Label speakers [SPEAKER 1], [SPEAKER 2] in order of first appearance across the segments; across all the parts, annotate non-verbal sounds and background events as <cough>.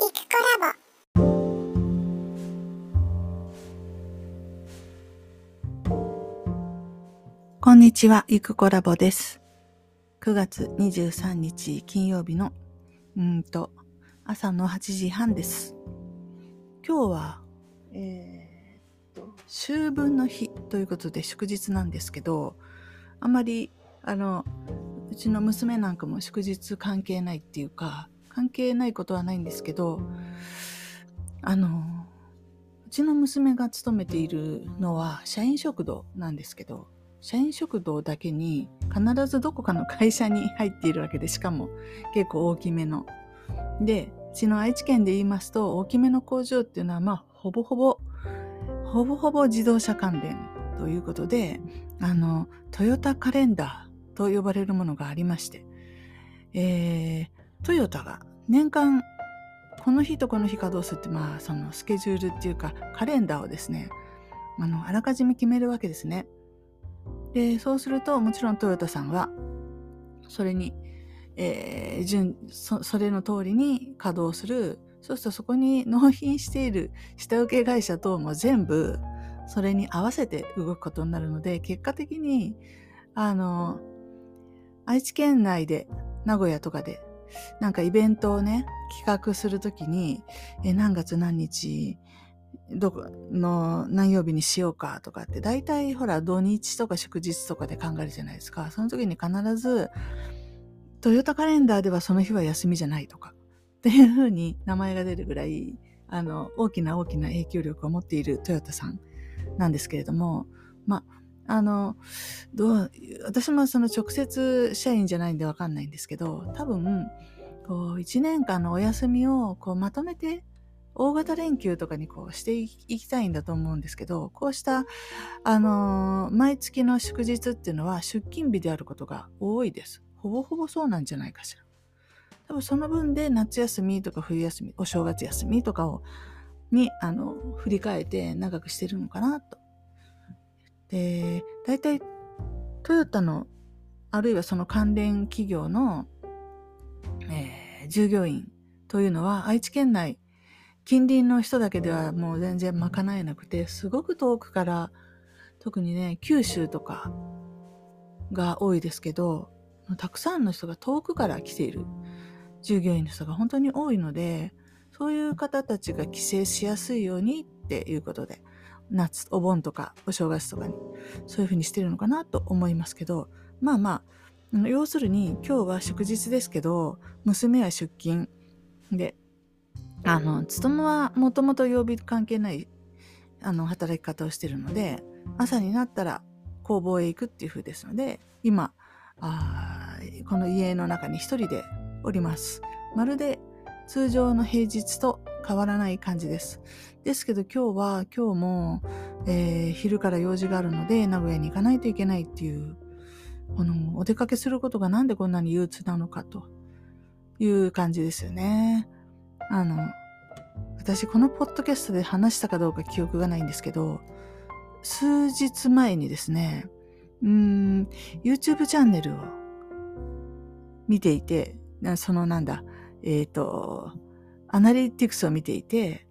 [SPEAKER 1] イクコラボ
[SPEAKER 2] こんにちは、ゆくコラボです。9月23日金曜日の、うんと、朝の8時半です。今日は、えーと、秋分の日ということで祝日なんですけど、あんまり、あの、うちの娘なんかも祝日関係ないっていうか、関係ないことはないんですけど、あの、うちの娘が勤めているのは社員食堂なんですけど、社員食堂だけに必ずどこかの会社に入っているわけで、しかも結構大きめの。で、うちの愛知県で言いますと、大きめの工場っていうのは、まあ、ほぼほぼ、ほぼほぼ自動車関連ということで、あの、トヨタカレンダーと呼ばれるものがありまして、えー、トヨタが年間この日とこの日稼働するって、まあ、そのスケジュールっていうか、カレンダーをですね、あの、あらかじめ決めるわけですね。で、そうすると、もちろんトヨタさんは、それに、えー、順、そ、それの通りに稼働する、そうするとそこに納品している下請け会社等も全部、それに合わせて動くことになるので、結果的に、あの、愛知県内で、名古屋とかで、なんかイベントをね、企画するときに、え、何月何日、どこの何曜日にしようかとかって、大体ほら土日とか祝日とかで考えるじゃないですか。その時に必ず、トヨタカレンダーではその日は休みじゃないとか、っていうふうに名前が出るぐらい、あの、大きな大きな影響力を持っているトヨタさんなんですけれども、まあ、あの、どう、私もその直接社員じゃないんでわかんないんですけど、多分、こう、一年間のお休みをこうまとめて、大型連休とかにこうしていきたいんだと思うんですけど、こうした、あのー毎月の祝日っていうのは出勤日であることが多いです。ほぼほぼそうなんじゃないかしら。多分その分で夏休みとか冬休み、お正月休みとかを、に、あの、振り替えて長くしてるのかなと。で、大体、トヨタの、あるいはその関連企業の、えー従業員というのは愛知県内、近隣の人だけではもう全然賄えなくて、すごく遠くから、特にね、九州とかが多いですけど、たくさんの人が遠くから来ている。従業員の人が本当に多いので、そういう方たちが帰省しやすいようにっていうことで、夏、お盆とかお正月とかに、そういうふうにしてるのかなと思いますけど、まあまあ、要するに今日は祝日ですけど、娘は出勤で、あの、勤はもともと曜日関係ない、あの、働き方をしてるので、朝になったら工房へ行くっていう風ですので、今、あこの家の中に一人でおります。まるで通常の平日と変わらない感じです。ですけど今日は今日も、えー昼から用事があるので名古屋に行かないといけないっていう、このお出かけすることがなんでこんなに憂鬱なのかという感じですよね。あの、私このポッドキャストで話したかどうか記憶がないんですけど、数日前にですね、うーん、YouTube チャンネルを見ていて、そのなんだ、えっ、と、アナリティクスを見ていて、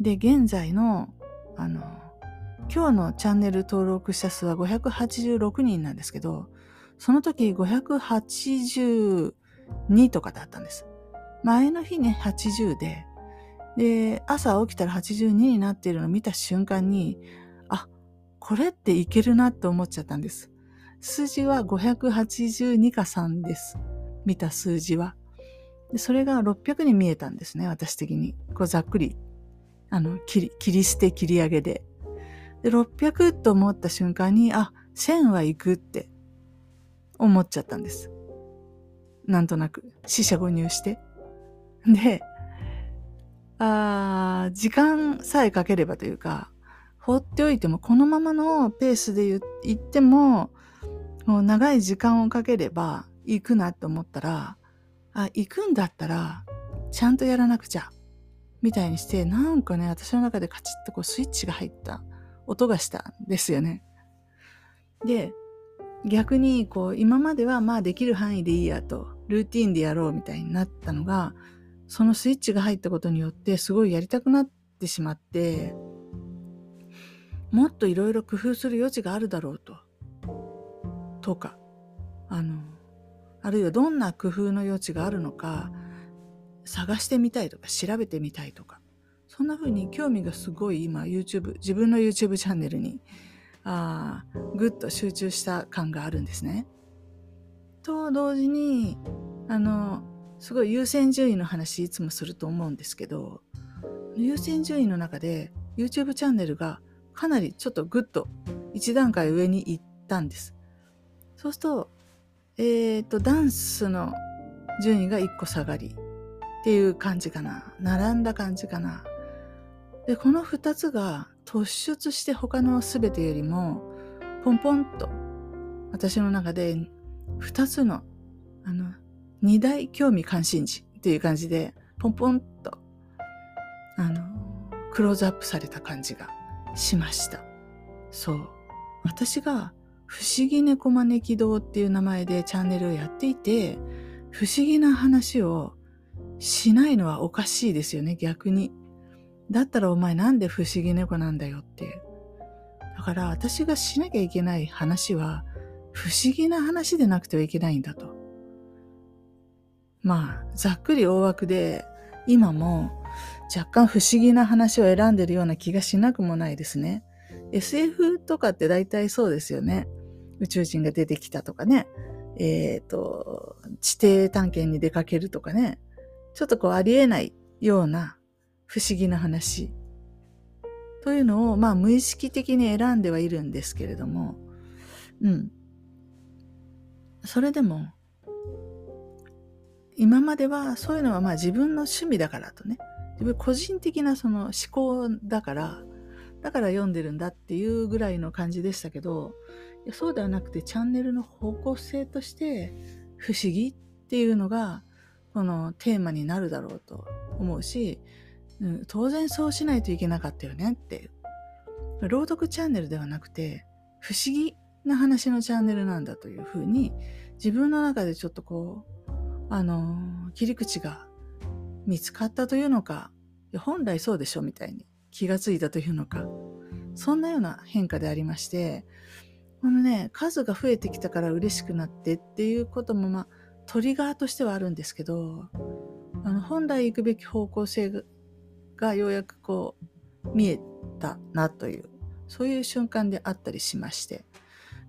[SPEAKER 2] で、現在の、あの、今日のチャンネル登録者数は586人なんですけど、その時582とかだったんです。前の日ね、80で、で、朝起きたら82になっているのを見た瞬間に、あ、これっていけるなって思っちゃったんです。数字は582か3です。見た数字は。それが600に見えたんですね、私的に。こうざっくり。あの、切り、切り捨て切り上げで。で、600と思った瞬間に、あ、1000は行くって思っちゃったんです。なんとなく、死者誤入して。で、あ時間さえかければというか、放っておいても、このままのペースで言っても、もう長い時間をかければ行くなと思ったら、あ、行くんだったら、ちゃんとやらなくちゃ。みたいにして、なんかね、私の中でカチッとこうスイッチが入った音がしたんですよね。で、逆にこう今まではまあできる範囲でいいやと、ルーティンでやろうみたいになったのが、そのスイッチが入ったことによってすごいやりたくなってしまってもっといろいろ工夫する余地があるだろうととかあのあるいはどんな工夫の余地があるのか探してみたいとか調べてみたいとかそんな風に興味がすごい今 YouTube 自分の YouTube チャンネルにあぐっと集中した感があるんですね。と同時にあのすごい優先順位の話いつもすると思うんですけど優先順位の中で YouTube チャンネルがかなりちょっとグッと一段階上に行ったんです。そうすると、えっ、ー、と、ダンスの順位が1個下がりっていう感じかな。並んだ感じかな。で、この2つが突出して他の全てよりもポンポンと私の中で2つのあの二大興味関心事っていう感じでポンポンとあのクローズアップされた感じがしました。そう。私が不思議猫招き堂っていう名前でチャンネルをやっていて、不思議な話をしないのはおかしいですよね、逆に。だったらお前なんで不思議猫なんだよっていう。だから私がしなきゃいけない話は不思議な話でなくてはいけないんだと。まあ、ざっくり大枠で今も若干不思議な話を選んでるような気がしなくもないですね。SF とかって大体そうですよね。宇宙人が出てきたとかね。えっ、ー、と、地底探検に出かけるとかね。ちょっとこうありえないような不思議な話。というのを、まあ無意識的に選んではいるんですけれども、うん。それでも、今まではそういうのはまあ自分の趣味だからとね、自分個人的なその思考だから、だから読んでるんだっていうぐらいの感じでしたけど、そうではなくてチャンネルの方向性として不思議っていうのがこのテーマになるだろうと思うし、うん、当然そうしないといけなかったよねっていう。朗読チャンネルではなくて不思議な話のチャンネルなんだというふうに自分の中でちょっとこう、あの切り口が見つかったというのか、本来そうでしょみたいに気がついたというのか、そんなような変化でありまして、このね、数が増えてきたから嬉しくなってっていうことも、まあ、トリガーとしてはあるんですけど、あの、本来行くべき方向性がようやくこう、見えたなという、そういう瞬間であったりしまして。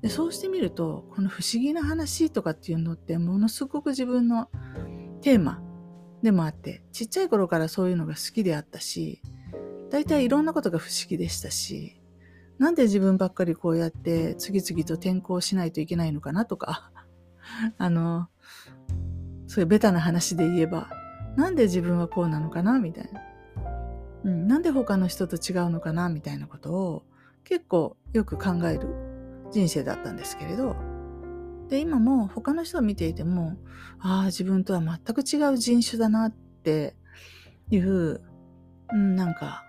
[SPEAKER 2] でそうしてみると、この不思議な話とかっていうのってものすごく自分のテーマでもあって、ちっちゃい頃からそういうのが好きであったし、大体いろんなことが不思議でしたし、なんで自分ばっかりこうやって次々と転校しないといけないのかなとか、<laughs> あの、そういうベタな話で言えば、なんで自分はこうなのかなみたいな。うん、なんで他の人と違うのかなみたいなことを結構よく考える人生だったんですけれど、で、今も他の人を見ていても、ああ、自分とは全く違う人種だなっていう、うん、なんか、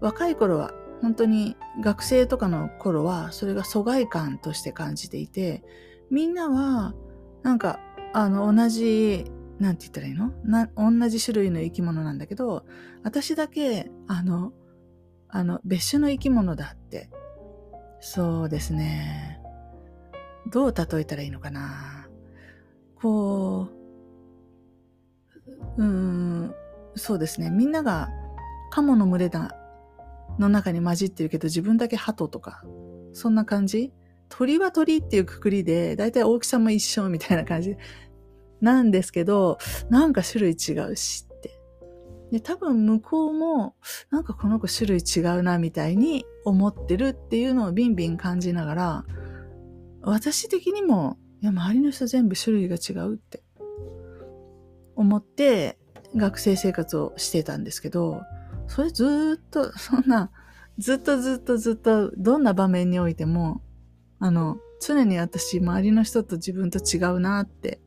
[SPEAKER 2] 若い頃は、本当に学生とかの頃は、それが疎外感として感じていて、みんなは、なんか、あの、同じ、なんて言ったらいいの？な、同じ種類の生き物なんだけど、私だけ、あの、あの、別種の生き物だって。そうですね。どう例えたらいいのかな？こう、うん、そうですね。みんながカモの群れだの中に混じってるけど自分だけ鳩とか、そんな感じ？鳥は鳥っていうくくりで、だいたい大きさも一緒みたいな感じなんですけど、なんか種類違うしって。で、多分向こうも、なんかこの子種類違うなみたいに思ってるっていうのをビンビン感じながら、私的にも、いや、周りの人全部種類が違うって思って学生生活をしてたんですけど、それずっと、そんな、ずっとずっとずっと、どんな場面においても、あの、常に私、周りの人と自分と違うなって、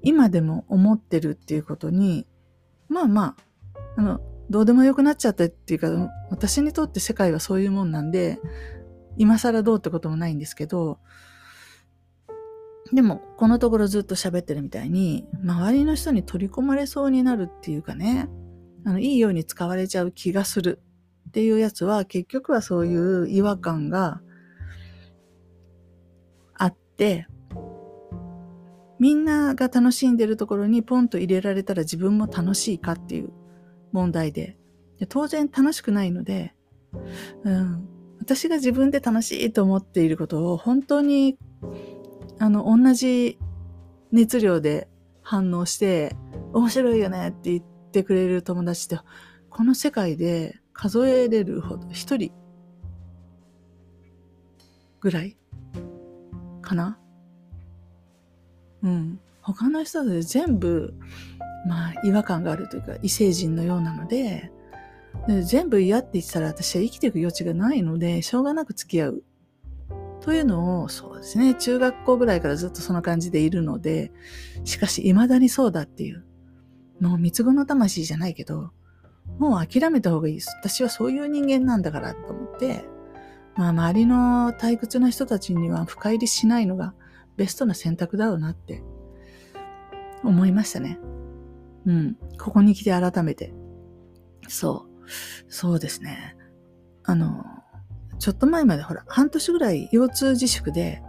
[SPEAKER 2] 今でも思ってるっていうことに、まあまあ、あの、どうでもよくなっちゃったっていうか、私にとって世界はそういうもんなんで、今更どうってこともないんですけど、でも、このところずっと喋ってるみたいに、周りの人に取り込まれそうになるっていうかね、あの、いいように使われちゃう気がするっていうやつは、結局はそういう違和感がって、みんなが楽しんでるところにポンと入れられたら自分も楽しいかっていう問題で、で当然楽しくないので、うん、私が自分で楽しいと思っていることを本当にあの同じ熱量で反応して面白いよねって言ってくれる友達ってこの世界で数えれるほど一人ぐらいかな？うん。他の人で全部、まあ、違和感があるというか、異星人のようなので、で全部嫌って言ってたら私は生きていく余地がないので、しょうがなく付き合う。というのを、そうですね、中学校ぐらいからずっとその感じでいるので、しかし未だにそうだっていう。もう三つ子の魂じゃないけど、もう諦めた方がいいです。私はそういう人間なんだからと思って、まあ周りの退屈な人たちには深入りしないのがベストな選択だろうなって思いましたね。うん。ここに来て改めて。そう。そうですね。あの、ちょっと前までほら、半年ぐらい腰痛自粛で、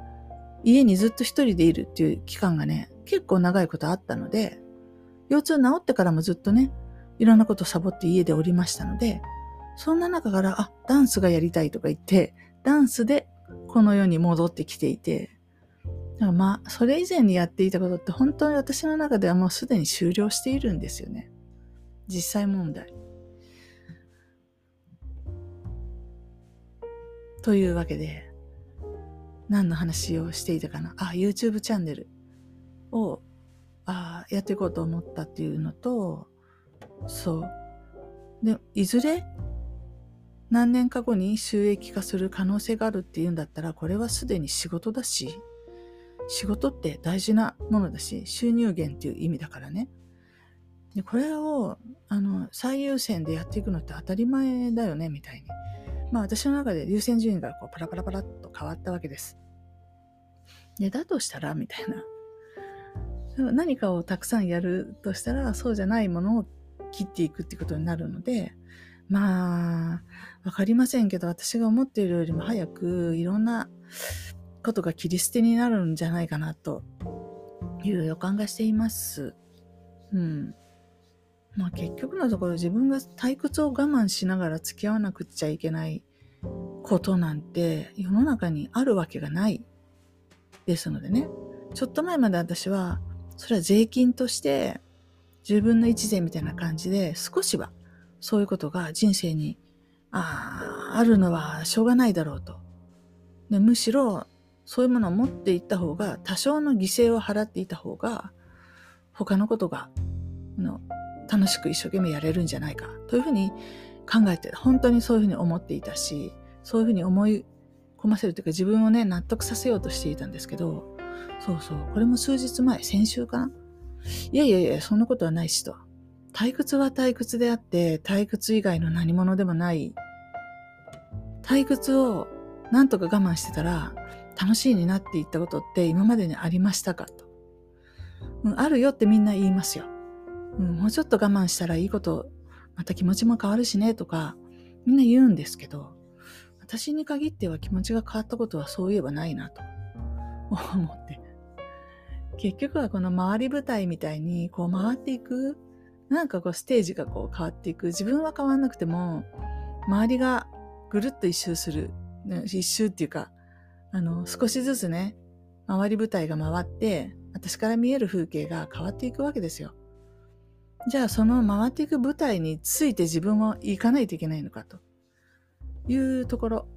[SPEAKER 2] 家にずっと一人でいるっていう期間がね、結構長いことあったので、腰痛治ってからもずっとね、いろんなことサボって家でおりましたので、そんな中から、あ、ダンスがやりたいとか言って、ダンスでこの世に戻ってきていて、だからまあ、それ以前にやっていたことって本当に私の中ではもうすでに終了しているんですよね。実際問題。というわけで、何の話をしていたかな。あ、YouTube チャンネルをあやっていこうと思ったっていうのと、そう。で、いずれ何年か後に収益化する可能性があるっていうんだったら、これはすでに仕事だし、仕事って大事なものだし、収入源っていう意味だからね。で、これを、あの、最優先でやっていくのって当たり前だよね、みたいに。まあ私の中で優先順位がこうパラパラパラっと変わったわけです。で、だとしたら、みたいな。何かをたくさんやるとしたら、そうじゃないものを切っていくってことになるので、まあ、わかりませんけど、私が思っているよりも早く、いろんなことが切り捨てになるんじゃないかなという予感がしています。うん。まあ結局のところ自分が退屈を我慢しながら付き合わなくちゃいけないことなんて世の中にあるわけがないですのでね。ちょっと前まで私はそれは税金として10分の1税みたいな感じで少しはそういうことが人生にああるのはしょうがないだろうと。でむしろそういうものを持っていった方が、多少の犠牲を払っていた方が、他のことが、あの、楽しく一生懸命やれるんじゃないか、というふうに考えて、本当にそういうふうに思っていたし、そういうふうに思い込ませるというか、自分をね、納得させようとしていたんですけど、そうそう、これも数日前、先週かな？いやいやいや、そんなことはないしと。退屈は退屈であって、退屈以外の何者でもない。退屈をなんとか我慢してたら、楽しいになっていったことって今までにありましたか？と。うん、あるよってみんな言いますよ。うん、もうちょっと我慢したらいいこと、また気持ちも変わるしねとか、みんな言うんですけど、私に限っては気持ちが変わったことはそういえばないなと思って。結局はこの回り舞台みたいにこう回っていく、なんかこうステージがこう変わっていく。自分は変わんなくても、周りがぐるっと一周する。一周っていうか、あの、少しずつね、回り舞台が回って、私から見える風景が変わっていくわけですよ。じゃあその回っていく舞台について自分は行かないといけないのかというところ。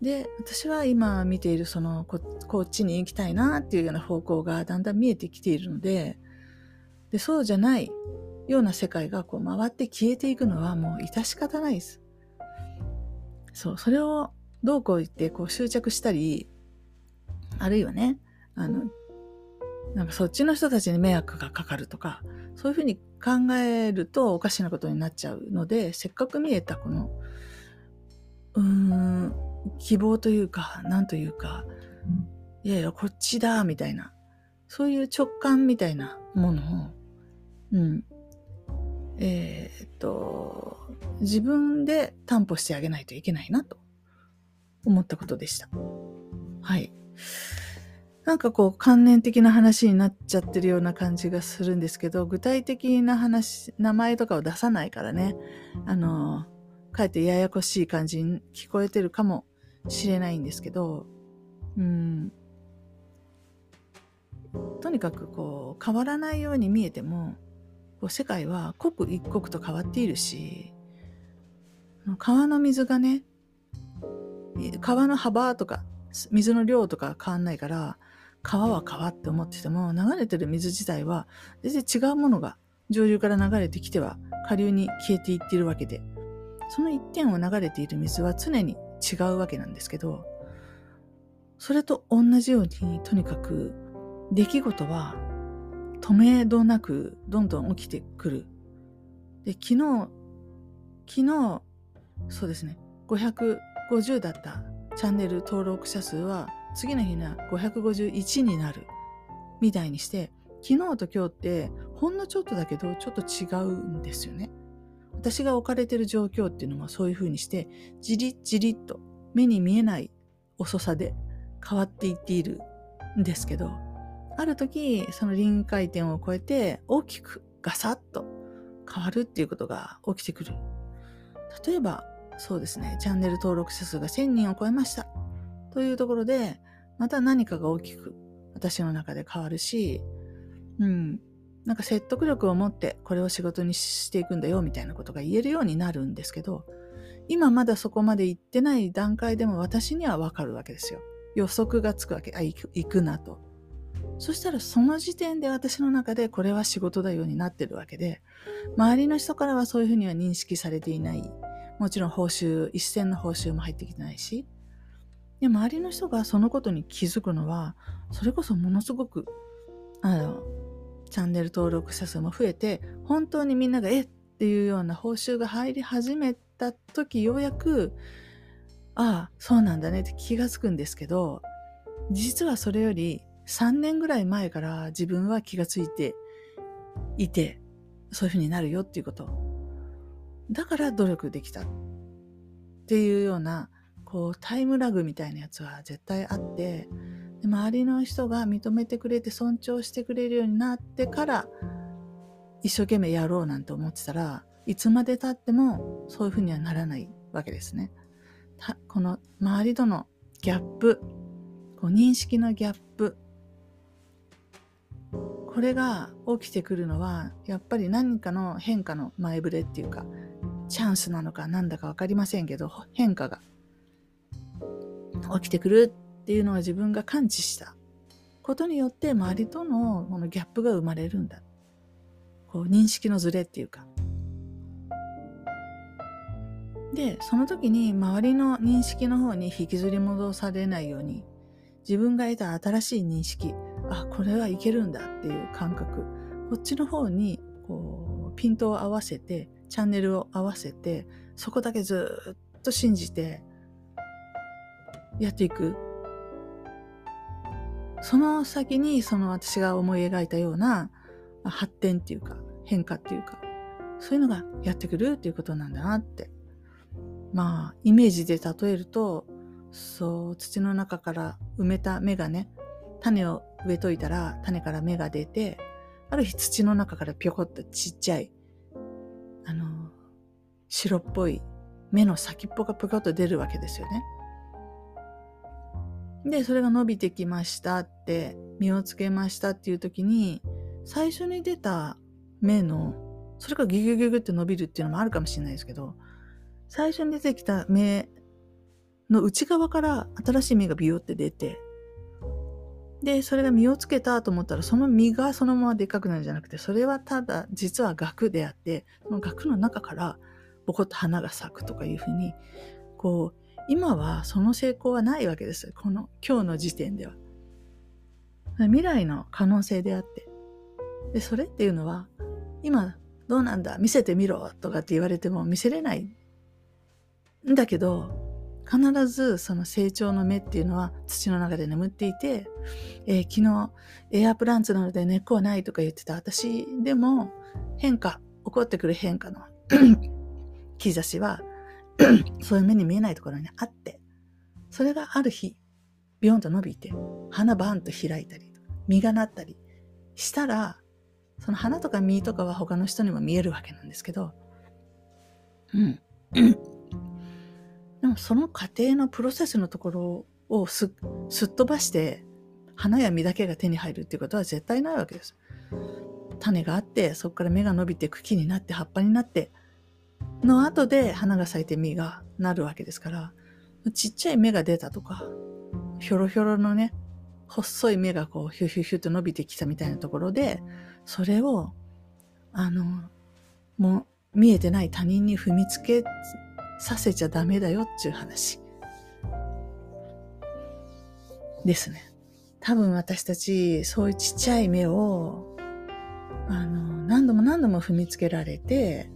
[SPEAKER 2] で、私は今見ているそのこ、こっちに行きたいなっていうような方向がだんだん見えてきているので、で、そうじゃないような世界がこう回って消えていくのはもう致し方ないです。そう、それをどうこう言ってこう執着したり、あるいはね、あの、なんかそっちの人たちに迷惑がかかるとか、そういうふうに考えるとおかしなことになっちゃうので、せっかく見えたこの、うーん、希望というか、なんというか、いやいや、こっちだ、みたいな。そういう直感みたいなものを、うん、えー、っと、自分で担保してあげないといけないなと思ったことでした。はい。なんかこう関連的な話になっちゃってるような感じがするんですけど、具体的な話、名前とかを出さないからね、あの、かえってややこしい感じに聞こえてるかもしれないんですけど、うん、とにかくこう変わらないように見えても世界は刻一刻と変わっているし川の水がね川の幅とか水の量とか変わんないから川は川って思ってても流れてる水自体は全然違うものが上流から流れてきては下流に消えていっているわけでその一点を流れている水は常に違うわけなんですけどそれと同じようにとにかく出来事は止めどなくどんどん起きてくる。で、昨日、昨日、そうですね、550だったチャンネル登録者数は次の日には551になるみたいにして、昨日と今日ってほんのちょっとだけどちょっと違うんですよね。私が置かれてる状況っていうのもそういうふうにしてじりじりと目に見えない遅さで変わっていっているんですけどある時、その臨界点を超えて大きくガサッと変わるっていうことが起きてくる。例えば、そうですね、チャンネル登録者数が1000人を超えました。というところで、また何かが大きく私の中で変わるし、うん、なんか説得力を持ってこれを仕事にしていくんだよみたいなことが言えるようになるんですけど、今まだそこまで行ってない段階でも私にはわかるわけですよ。予測がつくわけ。あ、行くなと。そしたらその時点で私の中でこれは仕事だようになってるわけで、周りの人からはそういうふうには認識されていない。もちろん報酬、一銭の報酬も入ってきてないし。で、周りの人がそのことに気づくのは、それこそものすごく、あの、チャンネル登録者数も増えて、本当にみんながえっていうような報酬が入り始めた時、ようやく、ああ、そうなんだねって気がつくんですけど、実はそれより3年ぐらい前から自分は気がついていて、そういうふうになるよっていうこと。だから努力できたっていうような、こう、タイムラグみたいなやつは絶対あって、で周りの人が認めてくれて尊重してくれるようになってから、一生懸命やろうなんて思ってたら、いつまで経ってもそういうふうにはならないわけですね。この周りとのギャップ、こう認識のギャップこれが起きてくるのはやっぱり何かの変化の前触れっていうかチャンスなのかなんだか分かりませんけど変化が起きてくるっていうのは自分が感知した。ことによって周りとのこのギャップが生まれるんだ。こう認識のズレっていうか。でその時に周りの認識の方に引きずり戻されないように自分が得た新しい認識あこれはいけるんだっていう感覚。こっちの方にこうピントを合わせてチャンネルを合わせてそこだけずっと信じてやっていく。その先にその私が思い描いたような発展っていうか変化っていうかそういうのがやってくるっていうことなんだなって。まあイメージで例えるとそう土の中から埋めた芽がね種を植えといたら種から芽が出て、ある日土の中からぴょこっとちっちゃい、あの、白っぽい芽の先っぽがぴょこっと出るわけですよね。で、それが伸びてきましたって、実をつけましたっていう時に、最初に出た芽の、それがギュギュギュギュって伸びるっていうのもあるかもしれないですけど、最初に出てきた芽の内側から新しい芽がビヨって出て、で、それが実をつけたと思ったら、その実がそのままでっかくなるんじゃなくて、それはただ実は額であって、その額の中からボコッと花が咲くとかいうふうに、こう、今はその成功はないわけですこの今日の時点では。未来の可能性であって。で、それっていうのは、今どうなんだ見せてみろとかって言われても見せれないんだけど、必ずその成長の芽っていうのは土の中で眠っていて、えー、昨日エアプランツなので根っこはないとか言ってた私でも変化、起こってくる変化の <clears throat> 兆しは <clears throat> そういう目に見えないところにあって、それがある日、ビヨンと伸びて、花バーンと開いたり、実がなったりしたら、その花とか実とかは他の人にも見えるわけなんですけど、うん。でもその過程のプロセスのところをすすっ飛ばして、花や実だけが手に入るっていうことは絶対ないわけです。種があって、そこから芽が伸びて茎になって葉っぱになって、の後で花が咲いて実がなるわけですから、ちっちゃい芽が出たとか、ひょろひょろのね、細い芽がこうヒュヒュヒュと伸びてきたみたいなところで、それを、あの、もう見えてない他人に踏みつけさせちゃダメだよっていう話。ですね。多分私たち、そういうちっちゃい芽を、あの、何度も何度も踏みつけられて、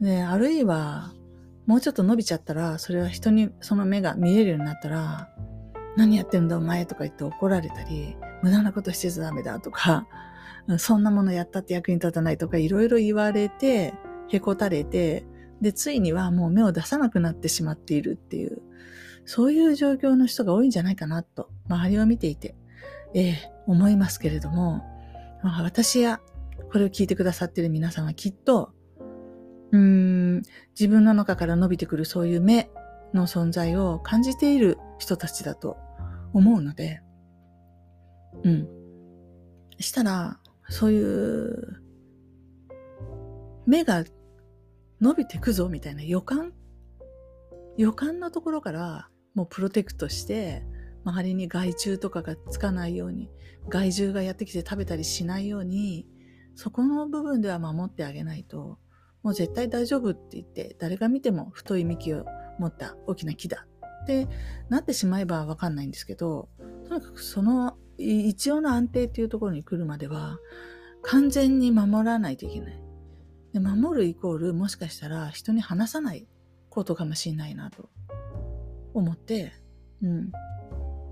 [SPEAKER 2] ね、あるいは、もうちょっと伸びちゃったら、それは人にその目が見えるようになったら、何やってんだお前とか言って怒られたり、無駄なことしてちゃダメだとか、そんなものやったって役に立たないとかいろいろ言われて、へこたれて、で、ついにはもう目を出さなくなってしまっているっていう、そういう状況の人が多いんじゃないかなと、周りを見ていて、えー、思いますけれども、まあ、私やこれを聞いてくださっている皆さんはきっと、うーん、自分の中から伸びてくるそういう目の存在を感じている人たちだと思うので、うん。したら、そういう目が伸びてくぞみたいな予感？予感のところからもうプロテクトして周りに害虫とかがつかないように害獣がやってきて食べたりしないようにそこの部分では守ってあげないともう絶対大丈夫って言って誰が見ても太い幹を持った大きな木だってなってしまえばわかんないんですけどとにかくその一応の安定っていうところに来るまでは完全に守らないといけない。で守るイコールもしかしたら人に話さないことかもしれないなと思って、うん。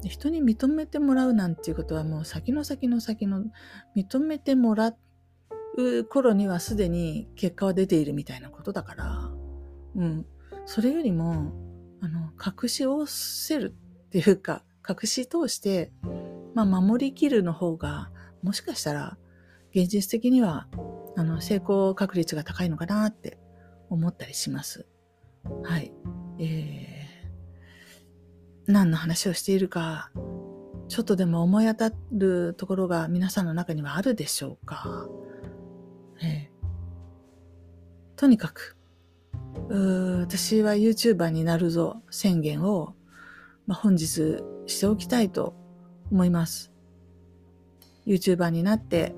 [SPEAKER 2] 人に認めてもらうなんていうことはもう先の先の先の認めてもらう頃にはすでに結果は出ているみたいなことだから、うん。それよりも、あの、隠しをせるっていうか、隠し通して、まあ、守りきるの方が、もしかしたら、現実的には、あの、成功確率が高いのかなって思ったりします。はい。えー、何の話をしているか、ちょっとでも思い当たるところが皆さんの中にはあるでしょうか。えー、とにかく、う私は YouTuber になるぞ宣言を、まあ、本日しておきたいと思います。YouTuber になって、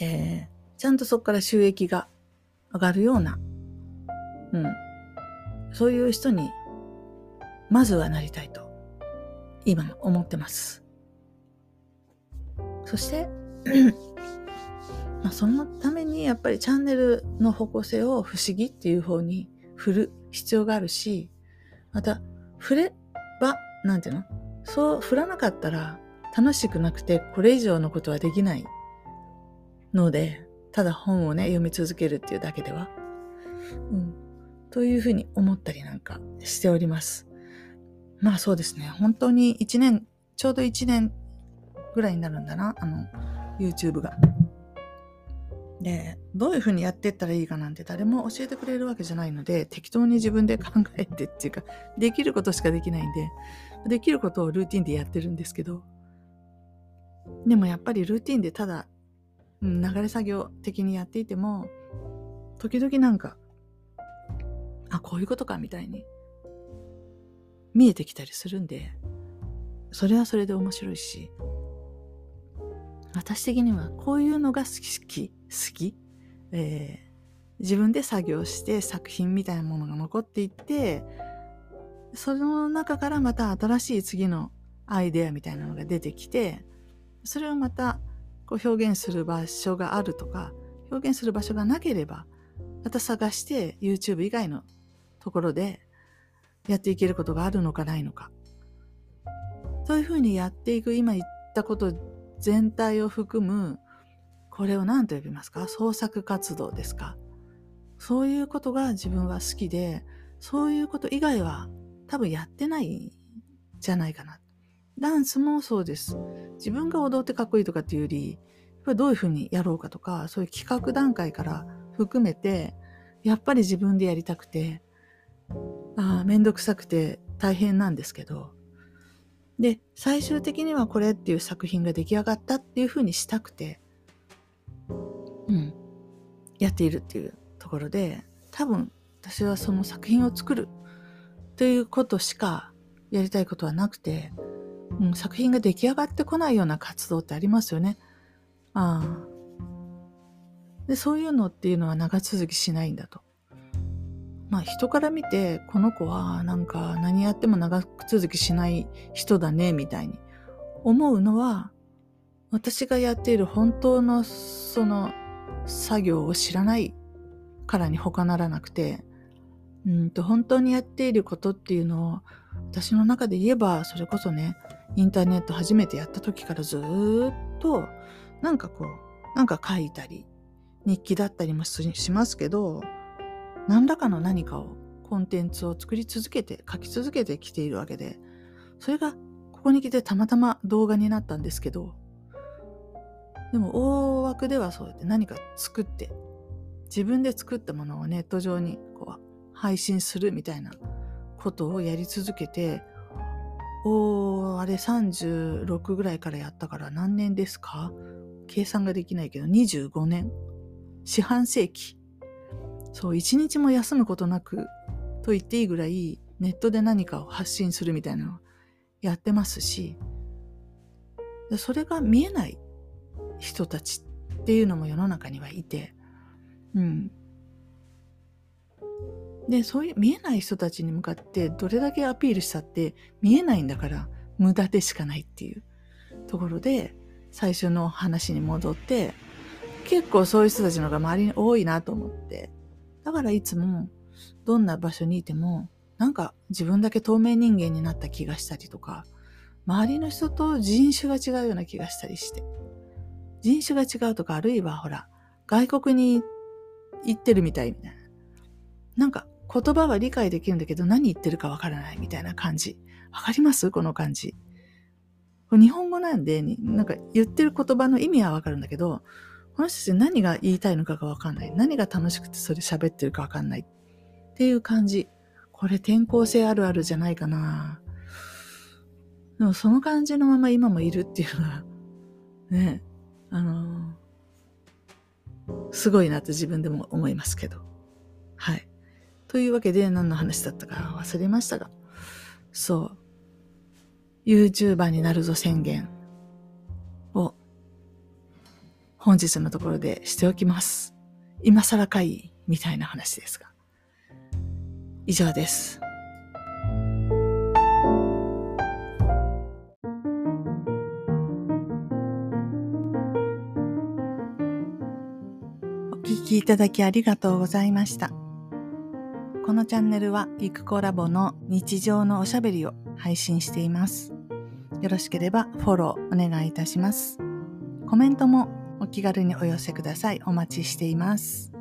[SPEAKER 2] え、ちゃんとそこから収益が上がるような、うん、そういう人に、まずはなりたいと、今思ってます。そして、まあ、そのためにやっぱりチャンネルの方向性を不思議っていう方に振る必要があるし、また、触れば、なんていうの？そう振らなかったら楽しくなくてこれ以上のことはできないので、ただ本をね、読み続けるっていうだけでは。うん。というふうに思ったりなんかしております。まあそうですね。本当に1年、ちょうど1年ぐらいになるんだな。あの、YouTube が。で、どういうふうにやってったらいいかなんて誰も教えてくれるわけじゃないので、適当に自分で考えてっていうか、できることしかできないんで、できることをルーティンでやってるんですけど、でもやっぱりルーティンでただ、うん、流れ作業的にやっていても、時々なんか、あ、こういうことかみたいに見えてきたりするんで、それはそれで面白いし、私的にはこういうのが好き、好き、えー、自分で作業して作品みたいなものが残っていって、その中からまた新しい次のアイデアみたいなのが出てきて、それをまたこう表現する場所があるとか、表現する場所がなければ、また探して YouTube 以外のところで、やっていけることがあるのかないのか。そういうふうにやっていく今言ったこと全体を含むこれを何と呼びますか？創作活動ですか？そういうことが自分は好きでそういうこと以外は多分やってないんじゃないかな。ダンスもそうです。自分が踊ってかっこいいとかっていうより、どういうふうにやろうかとか、そういう企画段階から含めて、やっぱり自分でやりたくて、ああ、めんどくさくて大変なんですけど、で、最終的にはこれっていう作品が出来上がったっていうふうにしたくて、うん、やっているっていうところで、多分私はその作品を作るということしかやりたいことはなくて、うん、作品が出来上がってこないような活動ってありますよね。ああ。で、そういうのっていうのは長続きしないんだと。まあ人から見て、この子はなんか何やっても長続きしない人だね、みたいに思うのは、私がやっている本当のその作業を知らないからに他ならなくて、うんと本当にやっていることっていうのを私の中で言えばそれこそねインターネット初めてやった時からずっとなんかこうなんか書いたり日記だったりもしますけど何らかの何かをコンテンツを作り続けて書き続けてきているわけでそれがここに来てたまたま動画になったんですけどでも大枠ではそうやって何か作って自分で作ったものをネット上にこう配信するみたいなことをやり続けてお、あれ36ぐらいからやったから何年ですか？計算ができないけど25年。四半世紀。そう、一日も休むことなくと言っていいぐらいネットで何かを発信するみたいなのをやってますし、それが見えない人たちっていうのも世の中にはいて、うん。で、そういう見えない人たちに向かってどれだけアピールしたって見えないんだから無駄でしかないっていうところで最初の話に戻って結構そういう人たちの方が周りに多いなと思ってだからいつもどんな場所にいてもなんか自分だけ透明人間になった気がしたりとか周りの人と人種が違うような気がしたりして人種が違うとかあるいはほら外国に行ってるみたいみたいななんか言葉は理解できるんだけど何言ってるかわからないみたいな感じ。わかります？この感じ。日本語なんで、なんか言ってる言葉の意味はわかるんだけど、この人たち何が言いたいのかがわかんない。何が楽しくてそれ喋ってるかわかんない。っていう感じ。これ転校生あるあるじゃないかな。でもその感じのまま今もいるっていうのは、ね、あのー、すごいなって自分でも思いますけど。はい。というわけで何の話だったか忘れましたが、そう、YouTuber になるぞ宣言を本日のところでしておきます。今更かいみたいな話ですが。以上です。お聞きいただきありがとうございました。このチャンネルはゆくコラボの日常のおしゃべりを配信しています。よろしければフォローお願いいたします。コメントもお気軽にお寄せください。お待ちしています。